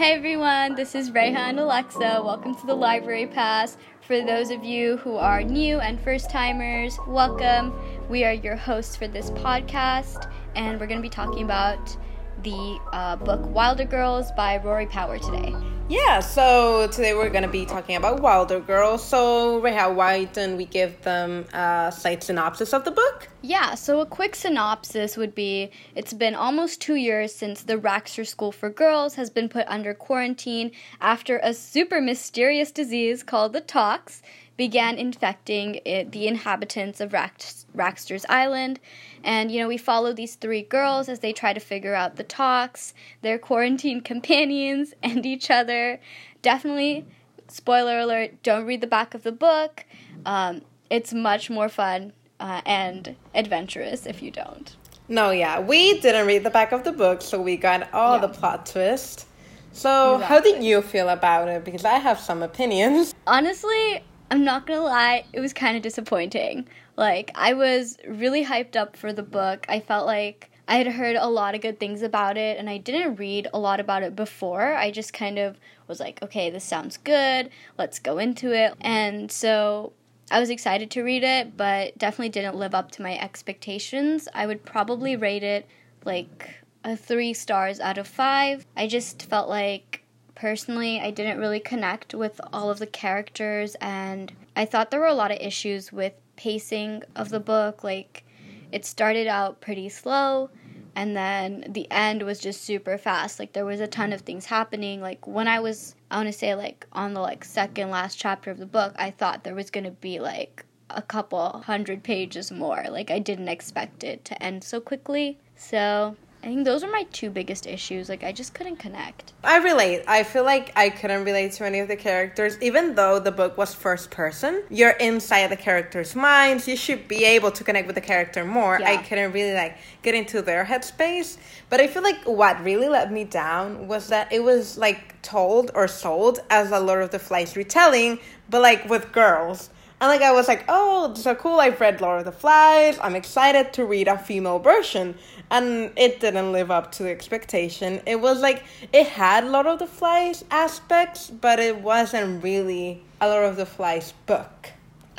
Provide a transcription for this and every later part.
Hey everyone, this is Reha and Alexa. Welcome to the Library Pass. For those of you who are new and first timers, welcome. We are your hosts for this podcast, and we're going to be talking about the uh, book Wilder Girls by Rory Power today. Yeah, so today we're going to be talking about Wilder Girls. So, Reha, why don't we give them a slight synopsis of the book? Yeah, so a quick synopsis would be it's been almost two years since the Raxter School for Girls has been put under quarantine after a super mysterious disease called the Tox began infecting it, the inhabitants of Rax- Raxter's Island. And, you know, we follow these three girls as they try to figure out the Tox, their quarantine companions, and each other. Definitely, spoiler alert, don't read the back of the book. Um, it's much more fun uh, and adventurous if you don't. No, yeah, we didn't read the back of the book, so we got all Yeah. the plot twist. So, how did you feel about it? Because I have some opinions. Honestly, I'm not gonna lie, it was kind of disappointing. Like, I was really hyped up for the book. I felt like I had heard a lot of good things about it, and I didn't read a lot about it before. I just kind of was like, okay, this sounds good, let's go into it. And so I was excited to read it, but definitely didn't live up to my expectations. I would probably rate it like a three stars out of five. I just felt like personally I didn't really connect with all of the characters, and I thought there were a lot of issues with pacing of the book. Like, it started out pretty slow. And then the end was just super fast. Like there was a ton of things happening. Like when I was, I want to say like on the like second last chapter of the book, I thought there was gonna be like a couple hundred pages more. Like I didn't expect it to end so quickly. So I think those are my two biggest issues. Like I just couldn't connect. I relate. I feel like I couldn't relate to any of the characters, even though the book was first person. You're inside the characters' minds. You should be able to connect with the character more. I couldn't really like get into their headspace. But I feel like what really let me down was that it was like told or sold as a Lord of the Flies retelling, but like with girls. And like I was like, oh, so cool! I've read Lord of the Flies. I'm excited to read a female version, and it didn't live up to the expectation. It was like it had Lord of the Flies aspects, but it wasn't really a Lord of the Flies book.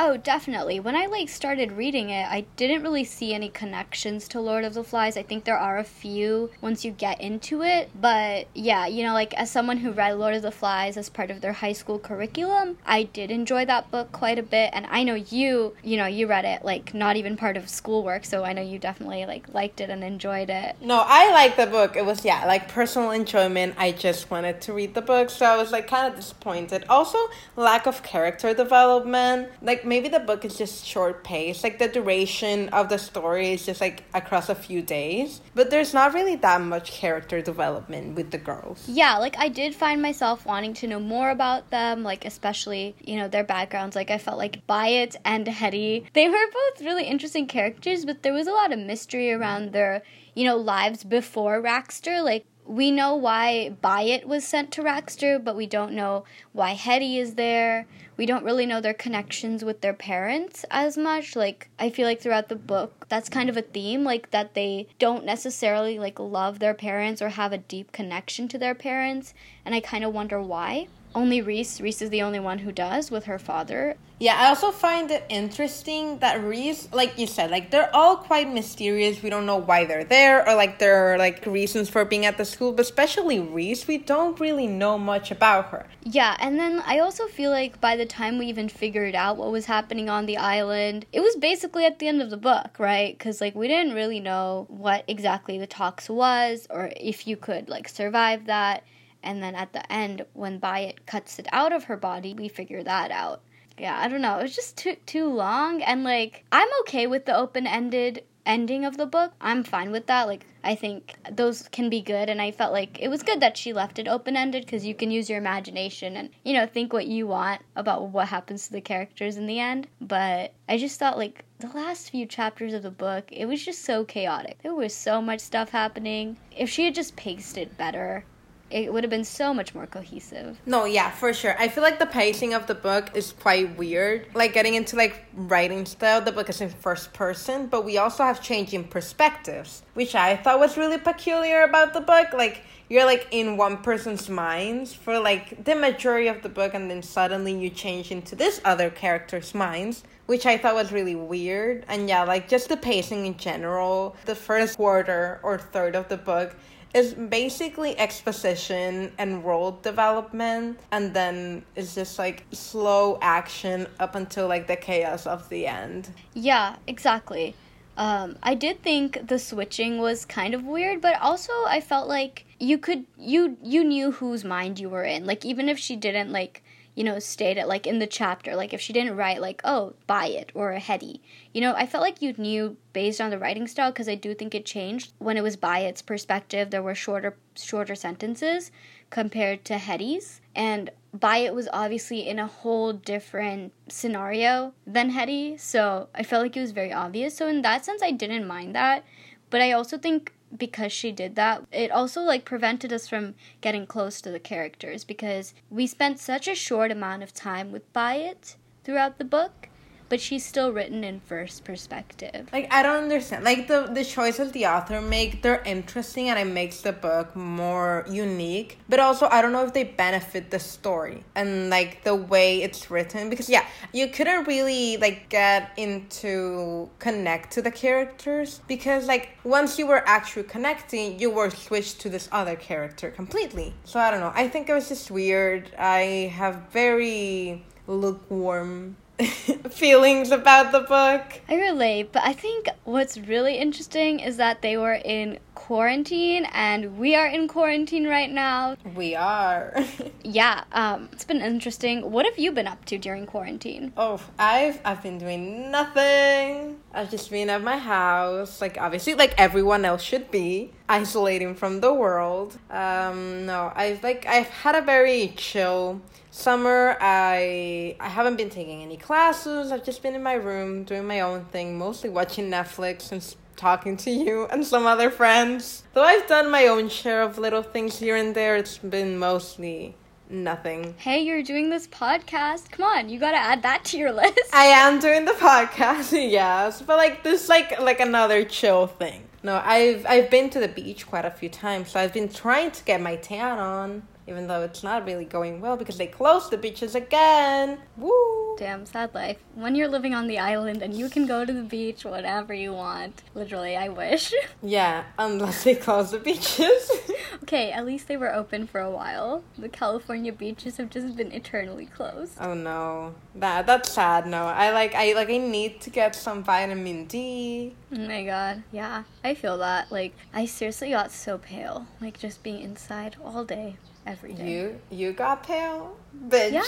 Oh, definitely. When I like started reading it, I didn't really see any connections to Lord of the Flies. I think there are a few once you get into it, but yeah, you know, like as someone who read Lord of the Flies as part of their high school curriculum, I did enjoy that book quite a bit, and I know you, you know, you read it like not even part of schoolwork, so I know you definitely like liked it and enjoyed it. No, I liked the book. It was yeah, like personal enjoyment. I just wanted to read the book, so I was like kind of disappointed. Also, lack of character development. Like maybe the book is just short paced. Like the duration of the story is just like across a few days, but there's not really that much character development with the girls. Yeah, like I did find myself wanting to know more about them, like especially, you know, their backgrounds. Like I felt like Byatt and Hetty, they were both really interesting characters, but there was a lot of mystery around their, you know, lives before Raxter. Like we know why Byatt was sent to Raxter, but we don't know why Hetty is there. We don't really know their connections with their parents as much. Like I feel like throughout the book, that's kind of a theme, like that they don't necessarily like love their parents or have a deep connection to their parents, and I kind of wonder why. Only Reese, Reese is the only one who does with her father. Yeah, I also find it interesting that Reese, like you said, like they're all quite mysterious. We don't know why they're there or like their like reasons for being at the school, but especially Reese, we don't really know much about her. Yeah, and then I also feel like by the time we even figured out what was happening on the island, it was basically at the end of the book, right? Because, like, we didn't really know what exactly the Tox was or if you could, like, survive that. And then at the end, when Byatt cuts it out of her body, we figure that out. Yeah, I don't know. It was just too too long, and like I'm okay with the open ended ending of the book. I'm fine with that. Like I think those can be good, and I felt like it was good that she left it open ended because you can use your imagination and you know think what you want about what happens to the characters in the end. But I just thought like the last few chapters of the book, it was just so chaotic. There was so much stuff happening. If she had just paced it better, it would have been so much more cohesive. No, yeah, for sure. I feel like the pacing of the book is quite weird. Like getting into like writing style, the book is in first person, but we also have changing perspectives, which I thought was really peculiar about the book. Like you're like in one person's minds for like the majority of the book and then suddenly you change into this other character's minds which i thought was really weird and yeah like just the pacing in general the first quarter or third of the book is basically exposition and world development and then it's just like slow action up until like the chaos of the end yeah exactly um, I did think the switching was kind of weird, but also I felt like you could you you knew whose mind you were in. Like even if she didn't like you know state it like in the chapter, like if she didn't write like oh Byatt or a Hetty, you know I felt like you knew based on the writing style because I do think it changed. When it was Byatt's perspective. There were shorter shorter sentences compared to Hetty's, and Byatt was obviously in a whole different scenario than Hetty, so I felt like it was very obvious. So in that sense, I didn't mind that, but I also think because she did that, it also like prevented us from getting close to the characters because we spent such a short amount of time with Byatt throughout the book but she's still written in first perspective. Like I don't understand. Like the the choices the author make, they're interesting and it makes the book more unique. But also I don't know if they benefit the story and like the way it's written because yeah, you couldn't really like get into connect to the characters because like once you were actually connecting, you were switched to this other character completely. So I don't know. I think it was just weird. I have very lukewarm feelings about the book. I relate, but I think what's really interesting is that they were in quarantine and we are in quarantine right now. We are. yeah, um, it's been interesting. What have you been up to during quarantine? Oh, I've I've been doing nothing. I've just been at my house, like obviously like everyone else should be, isolating from the world. Um no, I've like I've had a very chill summer i i haven't been taking any classes i've just been in my room doing my own thing mostly watching netflix and talking to you and some other friends. Though i've done my own share of little things here and there it's been mostly nothing. Hey you're doing this podcast? Come on you gotta add that to your list. I am doing the podcast yes but like this like like another chill thing. No i've i've been to the beach quite a few times so i've been trying to get my tan on even though it's not really going well because they closed the beaches again. Woo! Damn, sad life. When you're living on the island and you can go to the beach whenever you want. Literally, I wish. Yeah, unless they close the beaches. okay, at least they were open for a while. The California beaches have just been eternally closed. Oh no. That that's sad. No. I like I like I need to get some vitamin D. Oh my god. Yeah, I feel that. Like I seriously got so pale like just being inside all day every day. You you got pale, bitch. Yeah,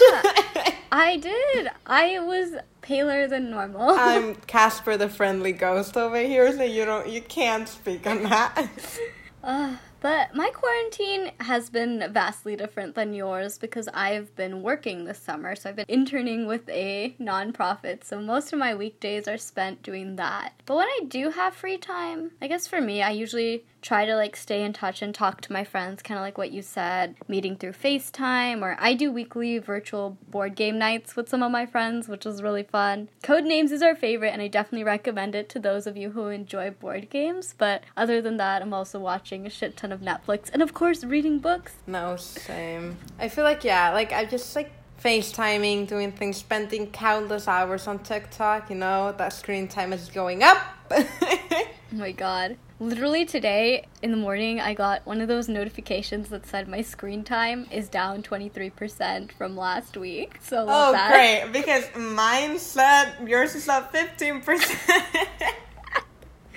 I did. I was paler than normal. I'm Casper the friendly ghost over here, so you don't you can't speak on that. uh, but my quarantine has been vastly different than yours because I've been working this summer. So I've been interning with a nonprofit. So most of my weekdays are spent doing that. But when I do have free time, I guess for me, I usually try to like stay in touch and talk to my friends, kind of like what you said, meeting through FaceTime, or I do weekly virtual board game nights with some of my friends, which is really fun. Codenames is our favorite, and I definitely recommend it to those of you who enjoy board games. But other than that, I'm also watching a shit ton of Netflix and, of course, reading books. No, same. I feel like, yeah, like I just like FaceTiming, doing things, spending countless hours on TikTok, you know, that screen time is going up. oh my god. Literally today in the morning, I got one of those notifications that said my screen time is down 23% from last week. So, oh, that. great. Because mine said yours is up 15%.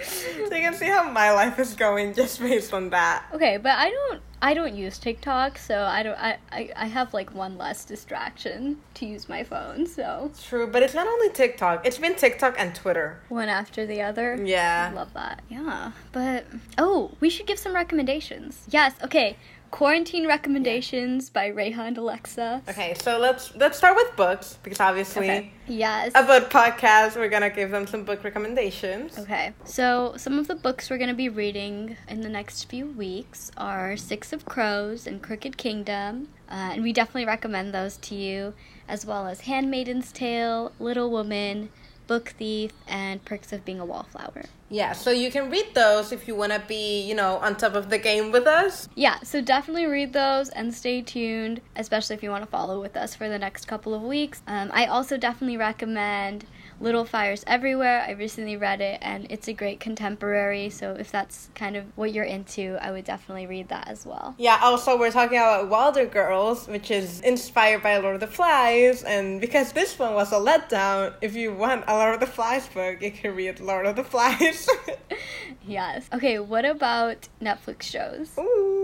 so you can see how my life is going just based on that. Okay, but I don't I don't use TikTok, so I don't I, I, I have like one less distraction to use my phone, so True, but it's not only TikTok. It's been TikTok and Twitter. One after the other. Yeah. Love that. Yeah. But oh, we should give some recommendations. Yes, okay. Quarantine recommendations by and Alexa. Okay, so let's let's start with books because obviously Okay. Yes. about podcasts we're gonna give them some book recommendations. Okay, so some of the books we're to be reading in the next few weeks are Six of Crows and Crooked Kingdom, uh, and we definitely recommend those to you, as well as Handmaiden's Tale, Little Woman, Book Thief, and Perks of Being a Wallflower. Yeah, so you can read those if you wanna be, you know, on top of the game with us. Yeah, so definitely read those and stay tuned, especially if you want to follow with us for the next couple of weeks. Um, I also definitely recommend Little Fires Everywhere. I recently read it and it's a great contemporary, so if that's kind of what you're into, I would definitely read that as well. Yeah, also we're talking about Wilder Girls, which is inspired by Lord of the Flies, and because this one was a letdown, if you want a Lord of the Flies book, you can read Lord of the Flies. Yes. Okay, what about Netflix shows? Ooh,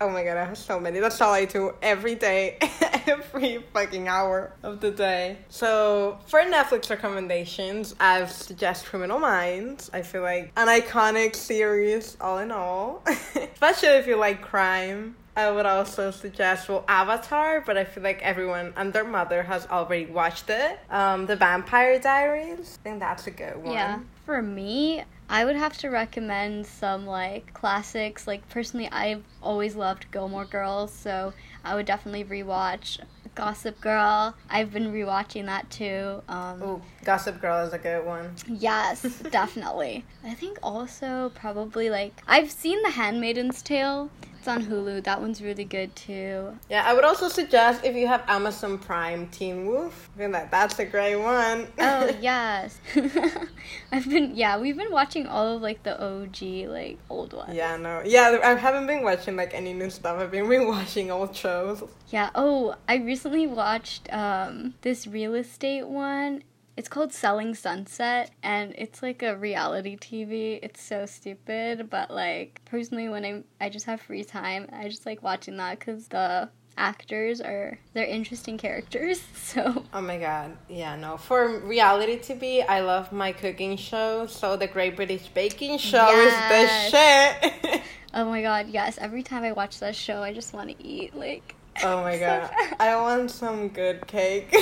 oh my god, I have so many. That's all I do every day, every fucking hour of the day. So, for Netflix recommendations, I suggest Criminal Minds. I feel like an iconic series, all in all, especially if you like crime. I would also suggest well Avatar, but I feel like everyone and their mother has already watched it. Um, The Vampire Diaries. I think that's a good one. Yeah. For me, I would have to recommend some like classics. Like personally, I've always loved Gilmore Girls, so I would definitely rewatch Gossip Girl. I've been rewatching that too. Um, Ooh, Gossip Girl is a good one. Yes, definitely. I think also probably like I've seen The Handmaiden's Tale. It's on Hulu. That one's really good too. Yeah, I would also suggest if you have Amazon Prime, Teen Wolf. I feel like that's a great one. Oh yes. I've been yeah, we've been watching all of like the OG like old ones. yeah, no. Yeah, I haven't been watching like any new stuff. I've been rewatching old shows. Yeah. Oh, I recently watched um this real estate one. It's called Selling Sunset and it's like a reality TV. It's so stupid, but like personally when I I just have free time, I just like watching that cuz the actors are they're interesting characters. So, Oh my god. Yeah, no. For reality TV, I love my cooking show. So the Great British Baking Show is the shit. oh my god, yes, every time I watch that show, I just want to eat like oh my god. bad. I want some good cake.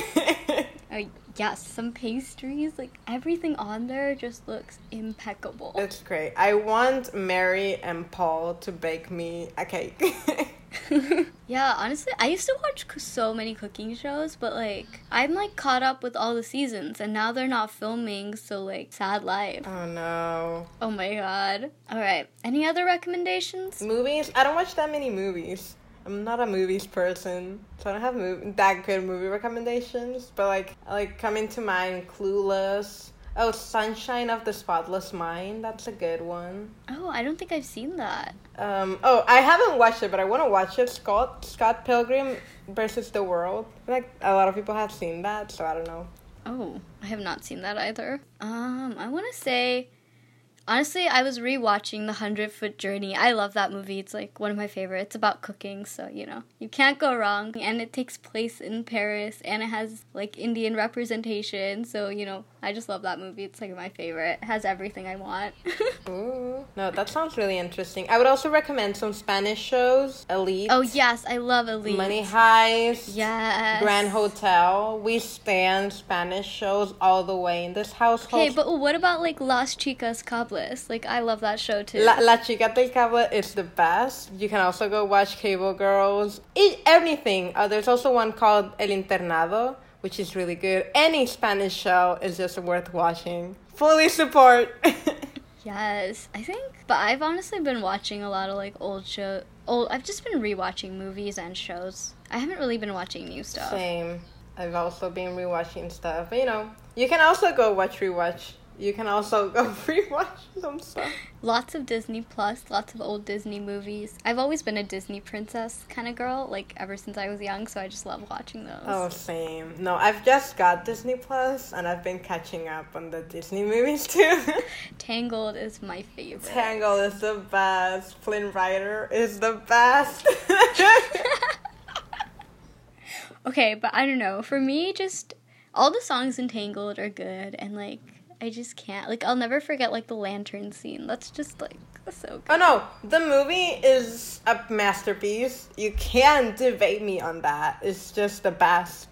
Uh, yes, some pastries, like everything on there just looks impeccable. it's great. I want Mary and Paul to bake me a cake. yeah, honestly, I used to watch so many cooking shows, but like I'm like caught up with all the seasons, and now they're not filming, so like sad life. oh no. Oh my god. All right, any other recommendations? Movies? I don't watch that many movies. I'm not a movies person, so I don't have mov- that good movie recommendations. But like, like coming to mind, Clueless. Oh, Sunshine of the Spotless Mind. That's a good one. Oh, I don't think I've seen that. Um, oh, I haven't watched it, but I want to watch it. Scott Scott Pilgrim versus the World. Like a lot of people have seen that, so I don't know. Oh, I have not seen that either. Um, I want to say, honestly, I was rewatching The Hundred Foot Journey. I love that movie. It's like one of my favorites. It's about cooking, so you know you can't go wrong. And it takes place in Paris, and it has like Indian representation. So you know, I just love that movie. It's like my favorite. It has everything I want. Ooh, no, that sounds really interesting. I would also recommend some Spanish shows. Elite. oh yes, I love Elite. Money Heist. Yes. Grand Hotel. We stand Spanish shows all the way in this household. Okay, but what about like Las Chicas Cables? Like I love that show too. La, La Chica del Cabo is the best. You can also go watch Cable Girls. It, everything. Uh, there's also one called El Internado, which is really good. Any Spanish show is just worth watching. Fully support. Yes, I think. But I've honestly been watching a lot of like old show. Old. I've just been rewatching movies and shows. I haven't really been watching new stuff. Same. I've also been rewatching stuff. But you know, you can also go watch rewatch. You can also go rewatch some stuff. Lots of Disney Plus, lots of old Disney movies. I've always been a Disney princess kind of girl, like ever since I was young. So I just love watching those. Oh, same. No, I've just got Disney Plus, and I've been catching up on the Disney movies too. Tangled is my favorite. Tangled is the best. Flynn Rider is the best. Okay, but I don't know. For me, just all the songs in Tangled are good, and like I just can't. Like I'll never forget like the lantern scene. That's just like so oh, good. Oh no, the movie is a masterpiece. You can't debate me on that. It's just the best.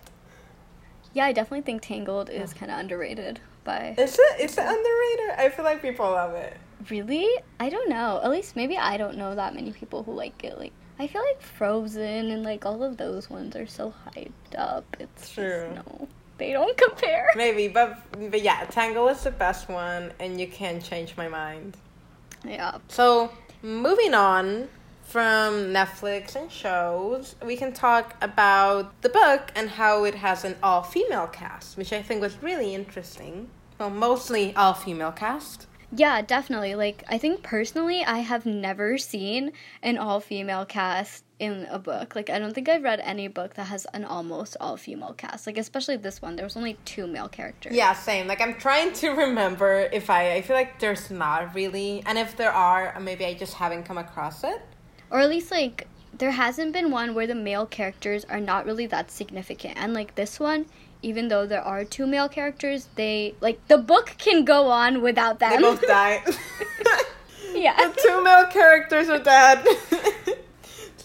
Yeah, I definitely think Tangled is oh. kind of underrated by. Is it? Is it underrated? I feel like people love it. Really? I don't know. At least maybe I don't know that many people who like it. Like I feel like Frozen and like all of those ones are so hyped up. It's True. Just, no, they don't compare. Maybe, but but yeah, Tangle is the best one, and you can't change my mind. Yeah. So moving on from Netflix and shows, we can talk about the book and how it has an all-female cast, which I think was really interesting. Well, mostly all-female cast. Yeah, definitely. Like, I think personally, I have never seen an all female cast in a book. Like, I don't think I've read any book that has an almost all female cast. Like, especially this one, there was only two male characters. Yeah, same. Like I'm trying to remember if I I feel like there's not really, and if there are, uh, maybe I just haven't come across it. Or at least, like, there hasn't been one where the male characters are not really that significant. And, like, this one, even though there are two male characters, they, like, the book can go on without them. They both die. yeah. the two male characters are dead.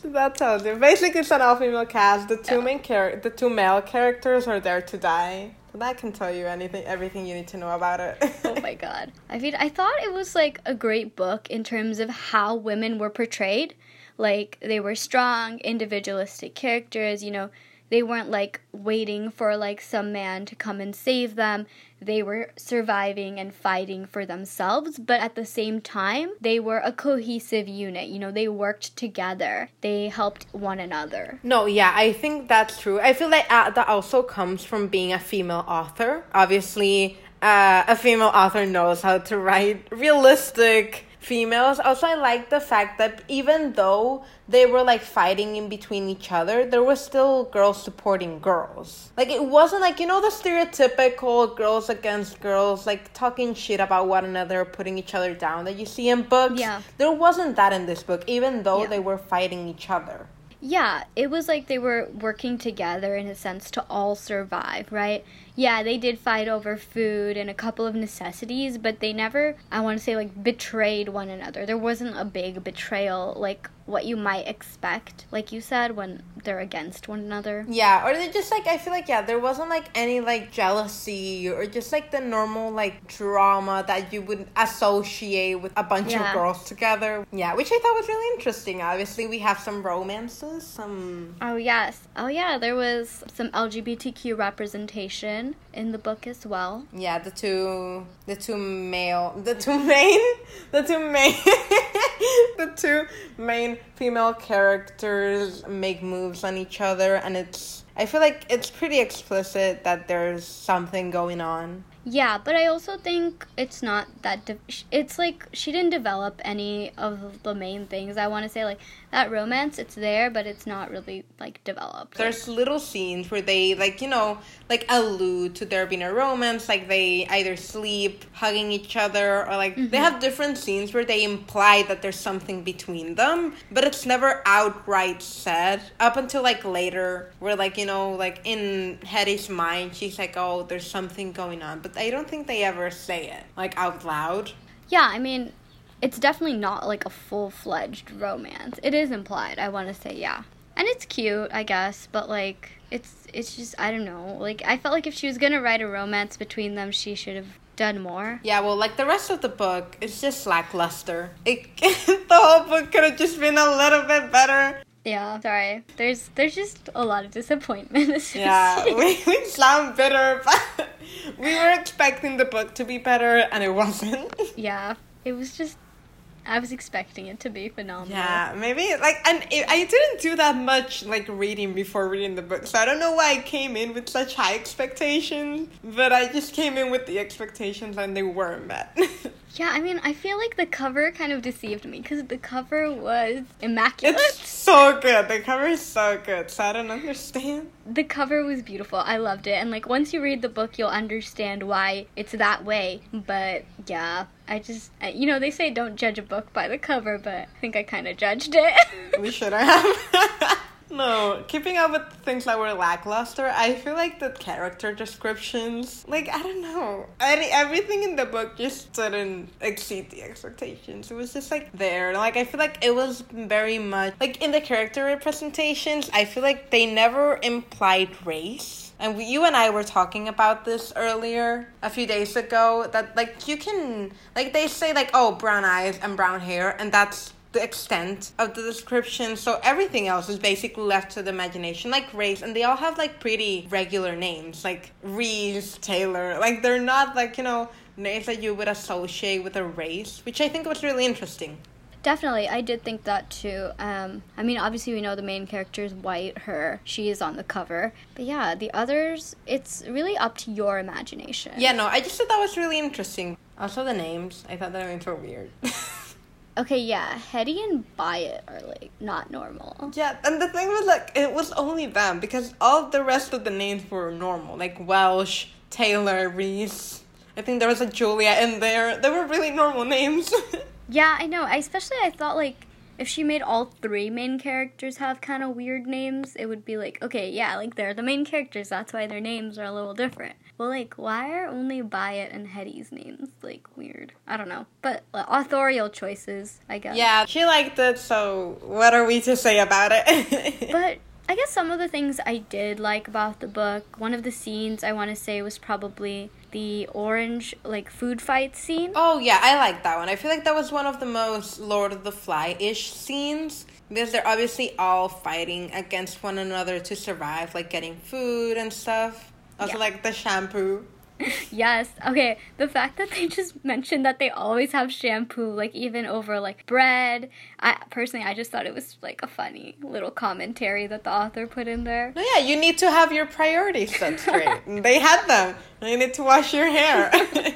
that tells you. Basically, it's an all-female cast. The two Yeah. main char- the two male characters are there to die. So that can tell you anything, everything you need to know about it. oh my god. I mean, I thought it was like a great book in terms of how women were portrayed. Like, they were strong, individualistic characters, you know, they weren't like waiting for like some man to come and save them. They were surviving and fighting for themselves, but at the same time, they were a cohesive unit. You know, they worked together, they helped one another. No, yeah, I think that's true. I feel like uh, that also comes from being a female author. Obviously, uh, a female author knows how to write realistic females. Also, I like the fact that even though they were like fighting in between each other, there was still girls supporting girls. Like, it wasn't like, you know, the stereotypical girls against girls, like talking shit about one another, putting each other down that you see in books. Yeah. There wasn't that in this book, even though Yeah. they were fighting each other. Yeah, it was like they were working together in a sense to all survive, right? Yeah, they did fight over food and a couple of necessities, but they never, I want to say, like, betrayed one another. There wasn't a big betrayal, like what you might expect, like you said, when they're against one another. Yeah, or they just like I feel like yeah, there wasn't like any like jealousy or just like the normal like drama that you would associate with a bunch Yeah. of girls together. Yeah, which I thought was really interesting. Obviously, we have some romances, some Oh, yes. Oh, yeah, there was some LGBTQ representation in the book as well. yeah, the two the two male the two main the two main the two main female characters make moves on each other and it's I feel like it's pretty explicit that there's something going on. Yeah, but I also think it's not that. De- it's like she didn't develop any of the main things. I want to say like that romance, it's there, but it's not really like developed. There's little scenes where they like you know like allude to there being a romance, like they either sleep hugging each other or like they mm-hmm. have different scenes where they imply that there's something between them, but it's never outright said up until like later where like you know like in Hetty's mind she's like oh there's something going on, but I don't think they ever say it like out loud. yeah, I mean, it's definitely not like a full fledged romance. It is implied. I want to say yeah, and it's cute, I guess, but like it's it's just I don't know. Like I felt like if she was gonna write a romance between them, she should have done more. Yeah, well, like the rest of the book, it's just lackluster. It, the whole book could have just been a little bit better. Yeah, sorry. There's there's just a lot of disappointment. Yeah, we, we sound bitter, but we were expecting the book to be better, and it wasn't. Yeah, it was just. I was expecting it to be phenomenal. Yeah, maybe like, and it, I didn't do that much like reading before reading the book, so I don't know why I came in with such high expectations. But I just came in with the expectations, and they weren't met. Yeah, I mean, I feel like the cover kind of deceived me because the cover was immaculate. it's so good. The cover is so good, so I don't understand. the cover was beautiful. I loved it. And like once you read the book, you'll understand why it's that way. But yeah, I just you know, they say don't judge a book by the cover, but I think I kind of judged it. We should have. No, keeping up with things that were lackluster, I feel like the character descriptions, like, I don't know. Any, everything in the book just didn't exceed the expectations. It was just like there. Like, I feel like it was very much, like, in the character representations, I feel like they never implied race. And you and I were talking about this earlier a few days ago that, like, you can, like, they say, like, oh, brown eyes and brown hair, and that's the extent of the description. So everything else is basically left to the imagination, like race, and they all have like pretty regular names, like Reese, Taylor. Like they're not like, you know, names that you would associate with a race, which I think was really interesting. Definitely, I did think that too. Um, I mean, obviously, we know the main character is white, her, she is on the cover. But yeah, the others, it's really up to your imagination. Yeah, no, I just thought that was really interesting. Also, the names, I thought the names were weird. Okay, yeah, Hetty and Byatt are like not normal. Yeah, and the thing was like it was only them because all the rest of the names were normal, like Welsh, Taylor, Reese. I think there was a Julia in there. They were really normal names. yeah, I know. I especially I thought like if she made all three main characters have kind of weird names, it would be like, okay, yeah, like they're the main characters, that's why their names are a little different. But like, why are only Byatt and Hetty's names like weird? I don't know. But uh, authorial choices, I guess. Yeah, she liked it, so what are we to say about it? but I guess some of the things I did like about the book, one of the scenes I want to say was probably the orange like food fight scene. Oh yeah, I like that one. I feel like that was one of the most Lord of the Fly ish scenes because they're obviously all fighting against one another to survive, like getting food and stuff. Also, yeah. like the shampoo. yes. Okay. The fact that they just mentioned that they always have shampoo, like even over like bread. I personally, I just thought it was like a funny little commentary that the author put in there. No, yeah, you need to have your priorities set straight. they had them. You need to wash your hair.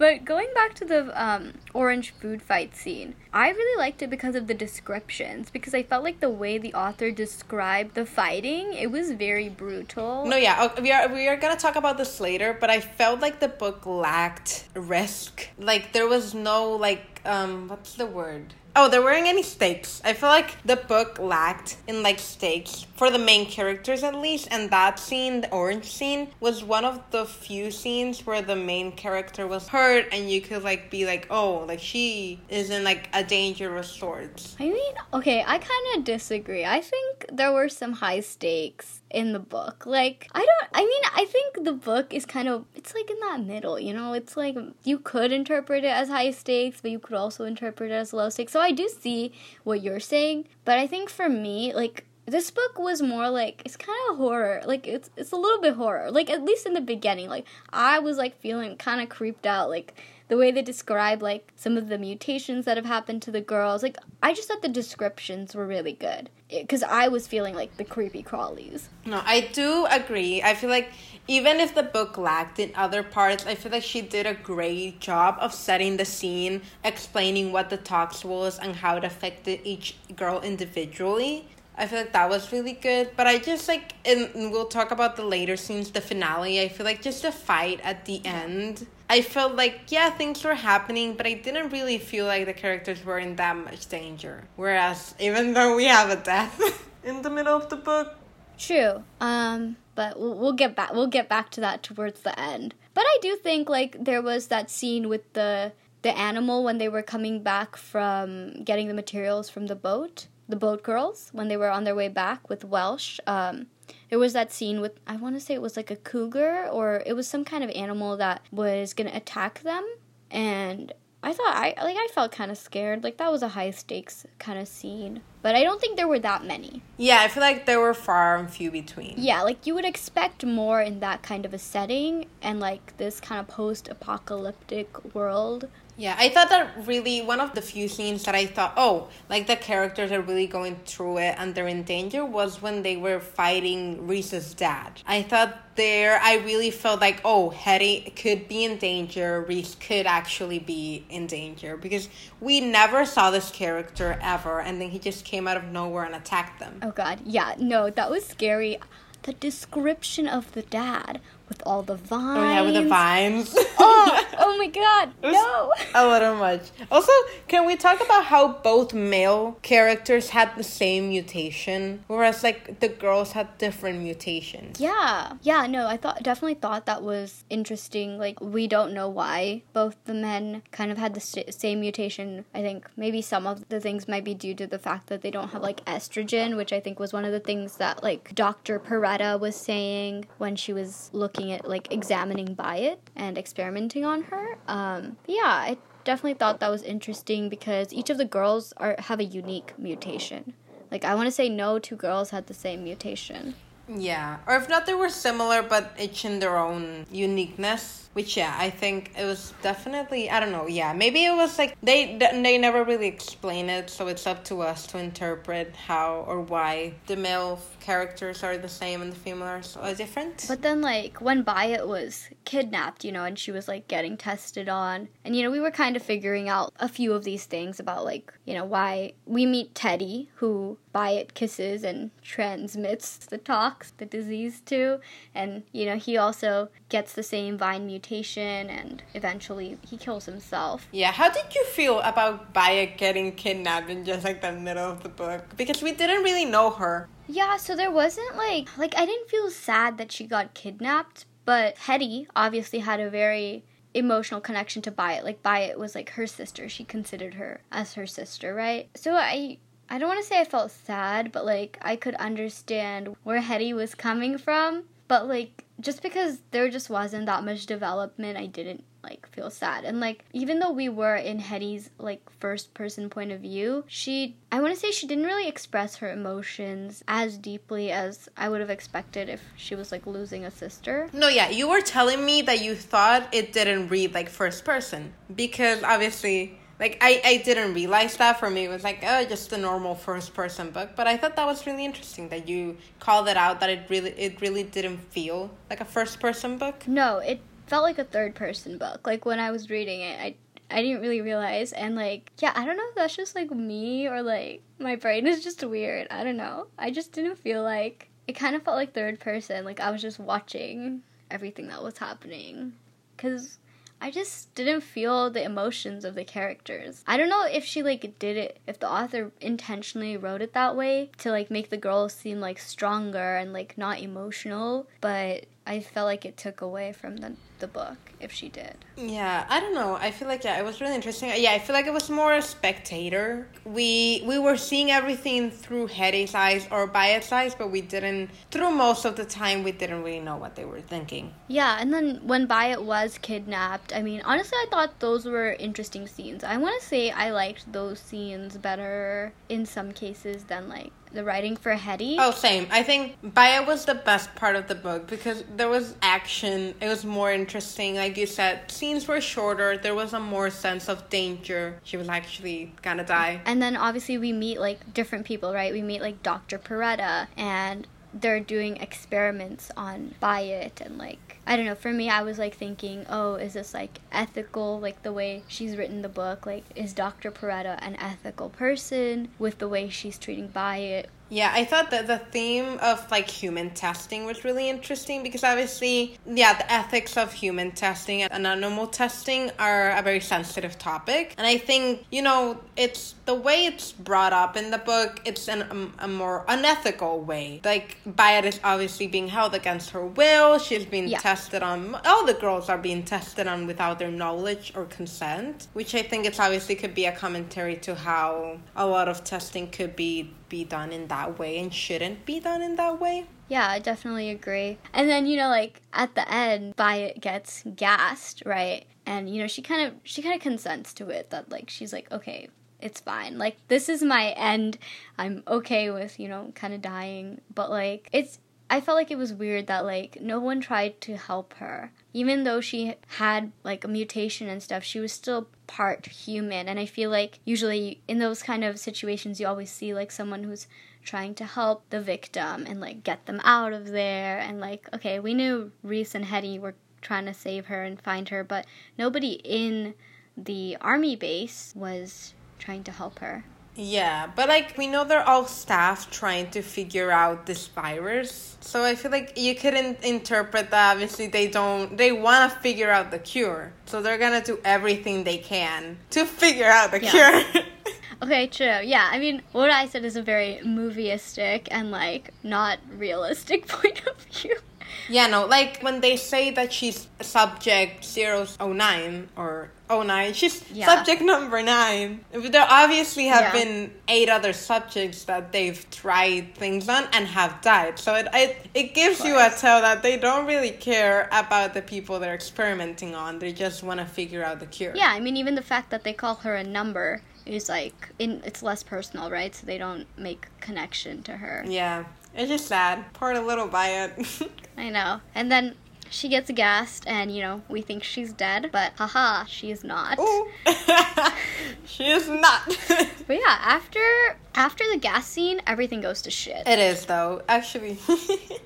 But going back to the um, orange food fight scene, I really liked it because of the descriptions. Because I felt like the way the author described the fighting, it was very brutal. No, yeah, we are we are gonna talk about this later. But I felt like the book lacked risk. Like there was no like um, what's the word? Oh, there weren't any stakes. I feel like the book lacked in like stakes for the main characters at least, and that scene, the orange scene, was one of the few scenes where the main character was hurt, and you could like be like, oh, like she is in like a dangerous sorts. I mean, okay, I kind of disagree. I think there were some high stakes in the book. Like, I don't, I mean, I think the book is kind of, it's like in that middle, you know? It's like you could interpret it as high stakes, but you could also interpret it as low stakes. So I do see what you're saying, but I think for me, like, this book was more like it's kind of horror like it's it's a little bit horror like at least in the beginning like i was like feeling kind of creeped out like the way they describe like some of the mutations that have happened to the girls. Like I just thought the descriptions were really good because I was feeling like the creepy crawlies. No, I do agree. I feel like even if the book lacked in other parts, I feel like she did a great job of setting the scene, explaining what the tox was and how it affected each girl individually. I feel like that was really good. But I just like, and we'll talk about the later scenes, the finale. I feel like just the fight at the end. I felt like, yeah, things were happening, but I didn't really feel like the characters were in that much danger. Whereas, even though we have a death in the middle of the book. True. Um, but we'll, we'll get back. We'll get back to that towards the end. But I do think like there was that scene with the the animal when they were coming back from getting the materials from the boat the boat girls when they were on their way back with Welsh. Um, there was that scene with I want to say it was like a cougar or it was some kind of animal that was gonna attack them, and I thought I like I felt kind of scared. Like that was a high stakes kind of scene. But I don't think there were that many. Yeah, I feel like there were far and few between. Yeah, like you would expect more in that kind of a setting and like this kind of post apocalyptic world. Yeah, I thought that really one of the few scenes that I thought, oh, like the characters are really going through it and they're in danger was when they were fighting Reese's dad. I thought there, I really felt like, oh, Hetty could be in danger, Reese could actually be in danger because we never saw this character ever and then he just came out of nowhere and attacked them. Oh, God. Yeah, no, that was scary. The description of the dad with all the vines. Oh yeah, with the vines. oh, oh my god, no. a little much. Also, can we talk about how both male characters had the same mutation, whereas like the girls had different mutations? Yeah, yeah, no, I thought definitely thought that was interesting. Like we don't know why both the men kind of had the st- same mutation. I think maybe some of the things might be due to the fact that they don't have like estrogen, which I think was one of the things that like Dr. Peretta was saying when she was looking at like examining Byatt and experimenting on her. Um, yeah, I definitely thought that was interesting because each of the girls are have a unique mutation. Like I want to say no two girls had the same mutation. Yeah, or if not, they were similar, but each in their own uniqueness. Which yeah, I think it was definitely I don't know. Yeah, maybe it was like they they never really explain it, so it's up to us to interpret how or why the male characters are the same and the female are different. But then, like, when Byatt was kidnapped, you know, and she was, like, getting tested on, and, you know, we were kind of figuring out a few of these things about, like, you know, why we meet Teddy, who Byatt kisses and transmits the tox, the disease to, and, you know, he also gets the same Vine mutation, and eventually he kills himself. Yeah, how did you feel about Byatt getting kidnapped in just like the middle of the book? Because we didn't really know her. Yeah, so there wasn't like like I didn't feel sad that she got kidnapped, but Hetty obviously had a very emotional connection to Byatt. Like Byatt was like her sister. She considered her as her sister, right? So I I don't want to say I felt sad, but like I could understand where Hetty was coming from. But like just because there just wasn't that much development, I didn't like feel sad. And like even though we were in Hetty's like first person point of view, she I want to say she didn't really express her emotions as deeply as I would have expected if she was like losing a sister. No, yeah, you were telling me that you thought it didn't read like first person because obviously like I, I didn't realize that for me it was like oh just a normal first person book but i thought that was really interesting that you called it out that it really it really didn't feel like a first person book No, it felt like a third person book. Like when I was reading it, I I didn't really realize and like yeah, I don't know if that's just like me or like my brain is just weird. I don't know. I just didn't feel like it kind of felt like third person, like I was just watching everything that was happening cuz I just didn't feel the emotions of the characters. I don't know if she like did it if the author intentionally wrote it that way to like make the girls seem like stronger and like not emotional, but I felt like it took away from the the book if she did. Yeah, I don't know. I feel like yeah, it was really interesting. Yeah, I feel like it was more a spectator. We we were seeing everything through Hetty's eyes or Byatt's eyes, but we didn't. Through most of the time, we didn't really know what they were thinking. Yeah, and then when Byatt was kidnapped, I mean, honestly, I thought those were interesting scenes. I want to say I liked those scenes better in some cases than like the writing for Hetty. Oh, same. I think Byatt was the best part of the book because there was action. It was more interesting. Like you said, scenes were shorter. There was a more sense of danger. She was actually gonna die. And then obviously we meet like different people, right? We meet like Dr. Peretta and they're doing experiments on Byatt and like I don't know, for me I was like thinking, oh, is this like ethical like the way she's written the book? Like is Dr. Peretta an ethical person with the way she's treating Byatt? Yeah, I thought that the theme of like human testing was really interesting because obviously, yeah, the ethics of human testing and animal testing are a very sensitive topic. And I think, you know, it's the way it's brought up in the book, it's an, um, a more unethical way. Like, Byatt is obviously being held against her will. She's being Yeah. tested on, all the girls are being tested on without their knowledge or consent, which I think it's obviously could be a commentary to how a lot of testing could be be done in that way and shouldn't be done in that way. Yeah, I definitely agree. And then, you know, like at the end, Byatt gets gassed, right? And you know, she kind of she kind of consents to it that like she's like, "Okay, it's fine. Like this is my end. I'm okay with, you know, kind of dying." But like it's I felt like it was weird that like no one tried to help her. Even though she had like a mutation and stuff, she was still part human. And I feel like usually in those kind of situations you always see like someone who's trying to help the victim and like get them out of there and like okay, we knew Reese and Hetty were trying to save her and find her, but nobody in the army base was trying to help her. Yeah, but like we know they're all staff trying to figure out this virus. So I feel like you couldn't interpret that. Obviously, they don't. They want to figure out the cure, so they're gonna do everything they can to figure out the Yeah. cure. Okay, true. Yeah, I mean, what I said is a very movieistic and like not realistic point of view. Yeah, no, like when they say that she's subject 009 or 09, she's Yeah. subject number 9. There obviously have Yeah. been eight other subjects that they've tried things on and have died. So it it, it gives you a tell that they don't really care about the people they're experimenting on. They just want to figure out the cure. Yeah, I mean, even the fact that they call her a number is like in it's less personal, right? So they don't make connection to her. Yeah. It's just sad. Poured a little Byatt. I know. And then she gets gassed, and you know we think she's dead, but haha, she is not. She is not. But yeah, after after the gas scene, everything goes to shit. It is though, actually.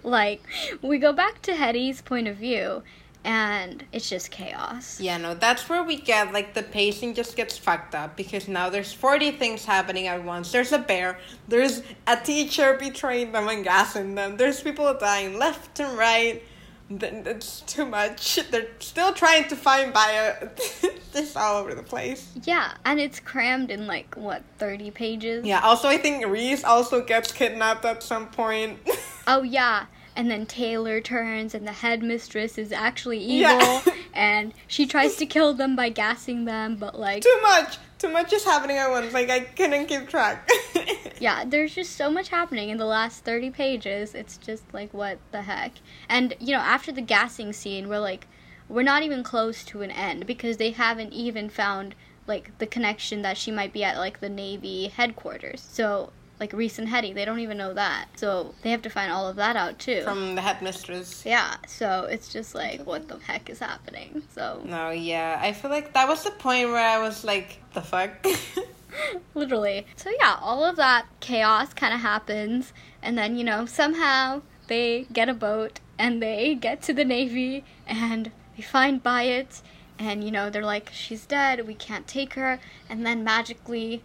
Like we go back to Hetty's point of view, and it's just chaos. yeah, no, that's where we get like the pacing just gets fucked up because now there's 40 things happening at once. There's a bear, there's a teacher betraying them and gassing them, there's people dying left and right. Then It's too much. They're still trying to find Byatt. Just all over the place. Yeah, and it's crammed in like what thirty pages. Yeah. Also, I think Reese also gets kidnapped at some point. Oh yeah. And then Taylor turns, and the headmistress is actually evil, Yeah. and she tries to kill them by gassing them, but like, too much. Too much is happening at once. Like I couldn't keep track. yeah, there's just so much happening in the last 30 pages. It's just like, what the heck? And, you know, after the gassing scene, we're like, we're not even close to an end because they haven't even found, like, the connection that she might be at, like, the Navy headquarters. So, like, Reese and Hetty, they don't even know that. So, they have to find all of that out, too. From the headmistress. yeah, so it's just like, what the heck is happening? So, No, yeah. I feel like that was the point where I was like, the fuck? literally. So, yeah, all of that chaos kind of happens, and then, you know, somehow they get a boat and they get to the Navy and they find Byatt, and, you know, they're like, she's dead, we can't take her, and then magically,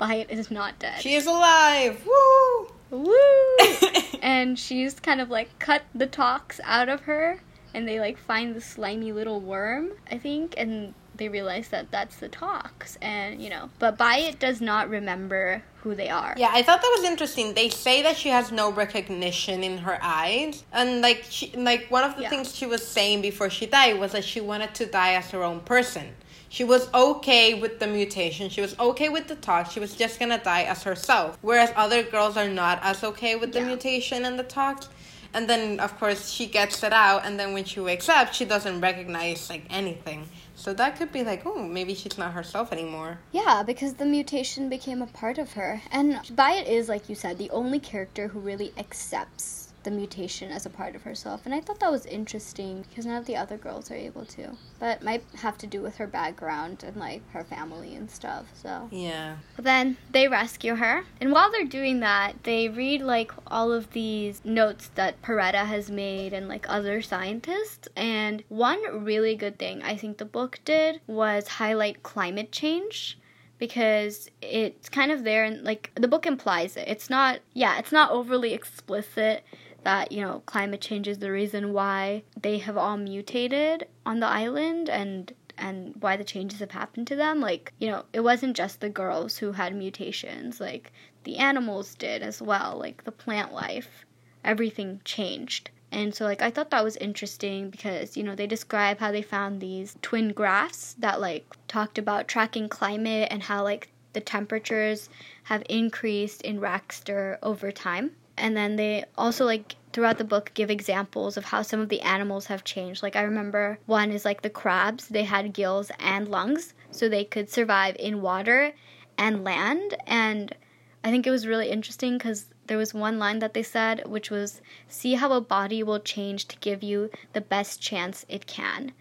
Byatt is not dead. she is alive! Woo! Woo! and she's kind of like cut the tox out of her and they like find the slimy little worm i think and they realize that that's the tox and you know but Byatt does not remember who they are Yeah, I thought that was interesting. They say that she has no recognition in her eyes, and like she, like one of the Yeah. things she was saying before she died was that she wanted to die as her own person. She was okay with the mutation. She was okay with the tox. She was just gonna die as herself. Whereas other girls are not as okay with the Yeah. mutation and the tox. And then of course she gets it out, and then when she wakes up, she doesn't recognize like anything. So that could be like, oh, maybe she's not herself anymore. Yeah, because the mutation became a part of her. And Byatt is, like you said, the only character who really accepts the mutation as a part of herself. And I thought that was interesting because none of the other girls are able to. But might have to do with her background and like her family and stuff. So Yeah. But then they rescue her. And while they're doing that, they read like all of these notes that Peretta has made and like other scientists. And one really good thing I think the book did was highlight climate change because it's kind of there and like the book implies it. It's not yeah, it's not overly explicit that, you know, climate change is the reason why they have all mutated on the island and and why the changes have happened to them. Like, you know, it wasn't just the girls who had mutations, like, the animals did as well, like, the plant life. Everything changed. And so, like, I thought that was interesting because, you know, they describe how they found these twin graphs that, like, talked about tracking climate and how, like, the temperatures have increased in Raxter over time. And then they also, like, throughout the book give examples of how some of the animals have changed. Like I remember one is like the crabs, they had gills and lungs so they could survive in water and land and I think it was really interesting cuz there was one line that they said which was see how a body will change to give you the best chance it can.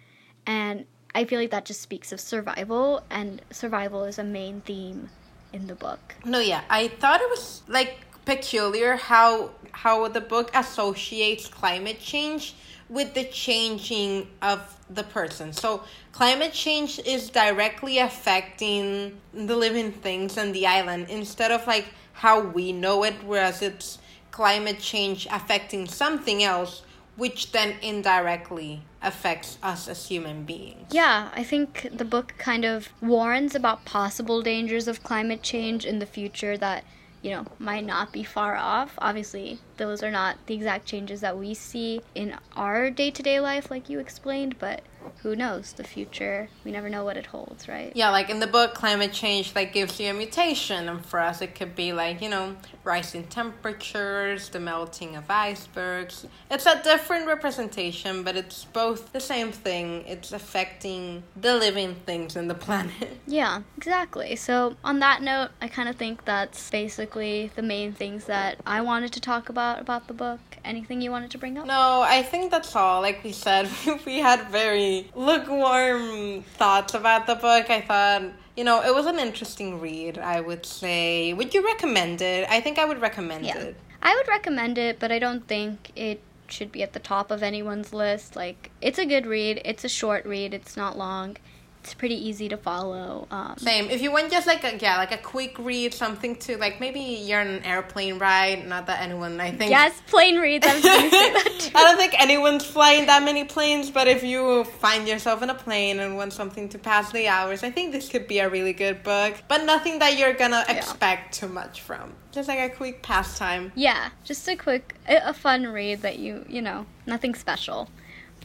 And I feel like that just speaks of survival and survival is a main theme in the book. No, yeah, I thought it was like peculiar how how the book associates climate change with the changing of the person. So climate change is directly affecting the living things on the island instead of like how we know it, whereas it's climate change affecting something else, which then indirectly affects us as human beings. Yeah, I think the book kind of warns about possible dangers of climate change in the future that you know, might not be far off. Obviously, those are not the exact changes that we see in our day to day life, like you explained, but who knows? The future we never know what it holds right? Yeah like in the book climate change like gives you a mutation. And for us it could be like you know rising temperatures the melting of icebergs. It's a different representation but it's both the same thing. It's affecting the living things in the planet. Yeah exactly. So on that note i kind of think that's basically the main things that i wanted to talk about about the book. Anything you wanted to bring up? No i think that's all. Like we said we had very lukewarm thoughts about the book. I thought, you know, it was an interesting read, I would say. Would you recommend it? I think I would recommend yeah. it. I would recommend it, but I don't think it should be at the top of anyone's list. Like, it's a good read, it's a short read, it's not long it's pretty easy to follow. Um, Same. If you want just like a yeah, like a quick read, something to like maybe you're on an airplane ride. Not that anyone, I think. Yes, plane reads. I was say that. I don't think anyone's flying that many planes, but if you find yourself in a plane and want something to pass the hours, I think this could be a really good book. But nothing that you're gonna yeah. expect too much from. Just like a quick pastime. Yeah, just a quick, a fun read that you you know, nothing special.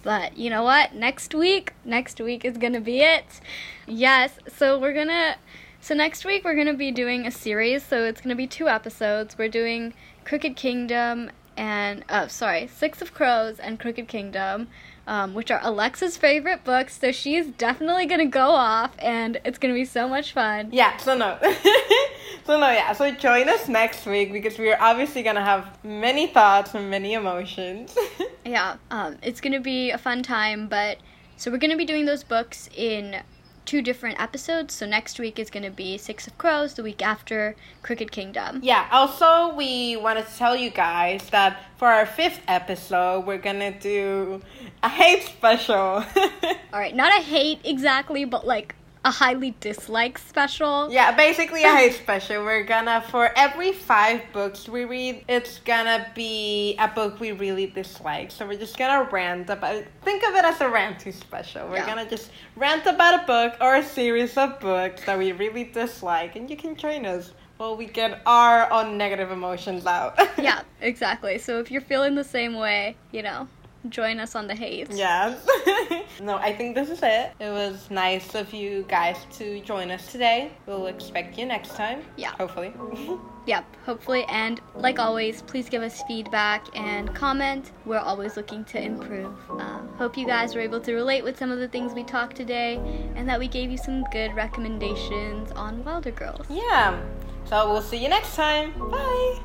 But you know what? Next week, next week is gonna be it. Yes, so we're gonna. So next week we're gonna be doing a series. So it's gonna be two episodes. We're doing Crooked Kingdom and uh, sorry, Six of Crows and Crooked Kingdom, um, which are Alexa's favorite books. So she's definitely gonna go off, and it's gonna be so much fun. Yeah. So no. so no, yeah. So join us next week because we are obviously gonna have many thoughts and many emotions. yeah, um, it's gonna be a fun time. But so we're gonna be doing those books in two different episodes. So next week is going to be Six of Crows, the week after Crooked Kingdom. Yeah, also, we wanted to tell you guys that for our fifth episode, we're going to do a hate special. All right, not a hate exactly, but like a highly disliked special. Yeah, basically a hate special. We're gonna for every five books we read, it's gonna be a book we really dislike. So we're just gonna rant about. Think of it as a ranty special. We're yeah. gonna just rant about a book or a series of books that we really dislike, and you can join us while we get our own negative emotions out. yeah, exactly. So if you're feeling the same way, you know, join us on the hate. Yes. no, I think this is it. It was nice of you guys to join us today. We'll expect you next time. Yeah. Hopefully. yep, hopefully. And like always, please give us feedback and comment. We're always looking to improve. Um, hope you guys were able to relate with some of the things we talked today and that we gave you some good recommendations on Wilder Girls. Yeah. So we'll see you next time. Bye.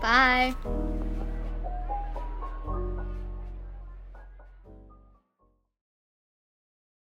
Bye.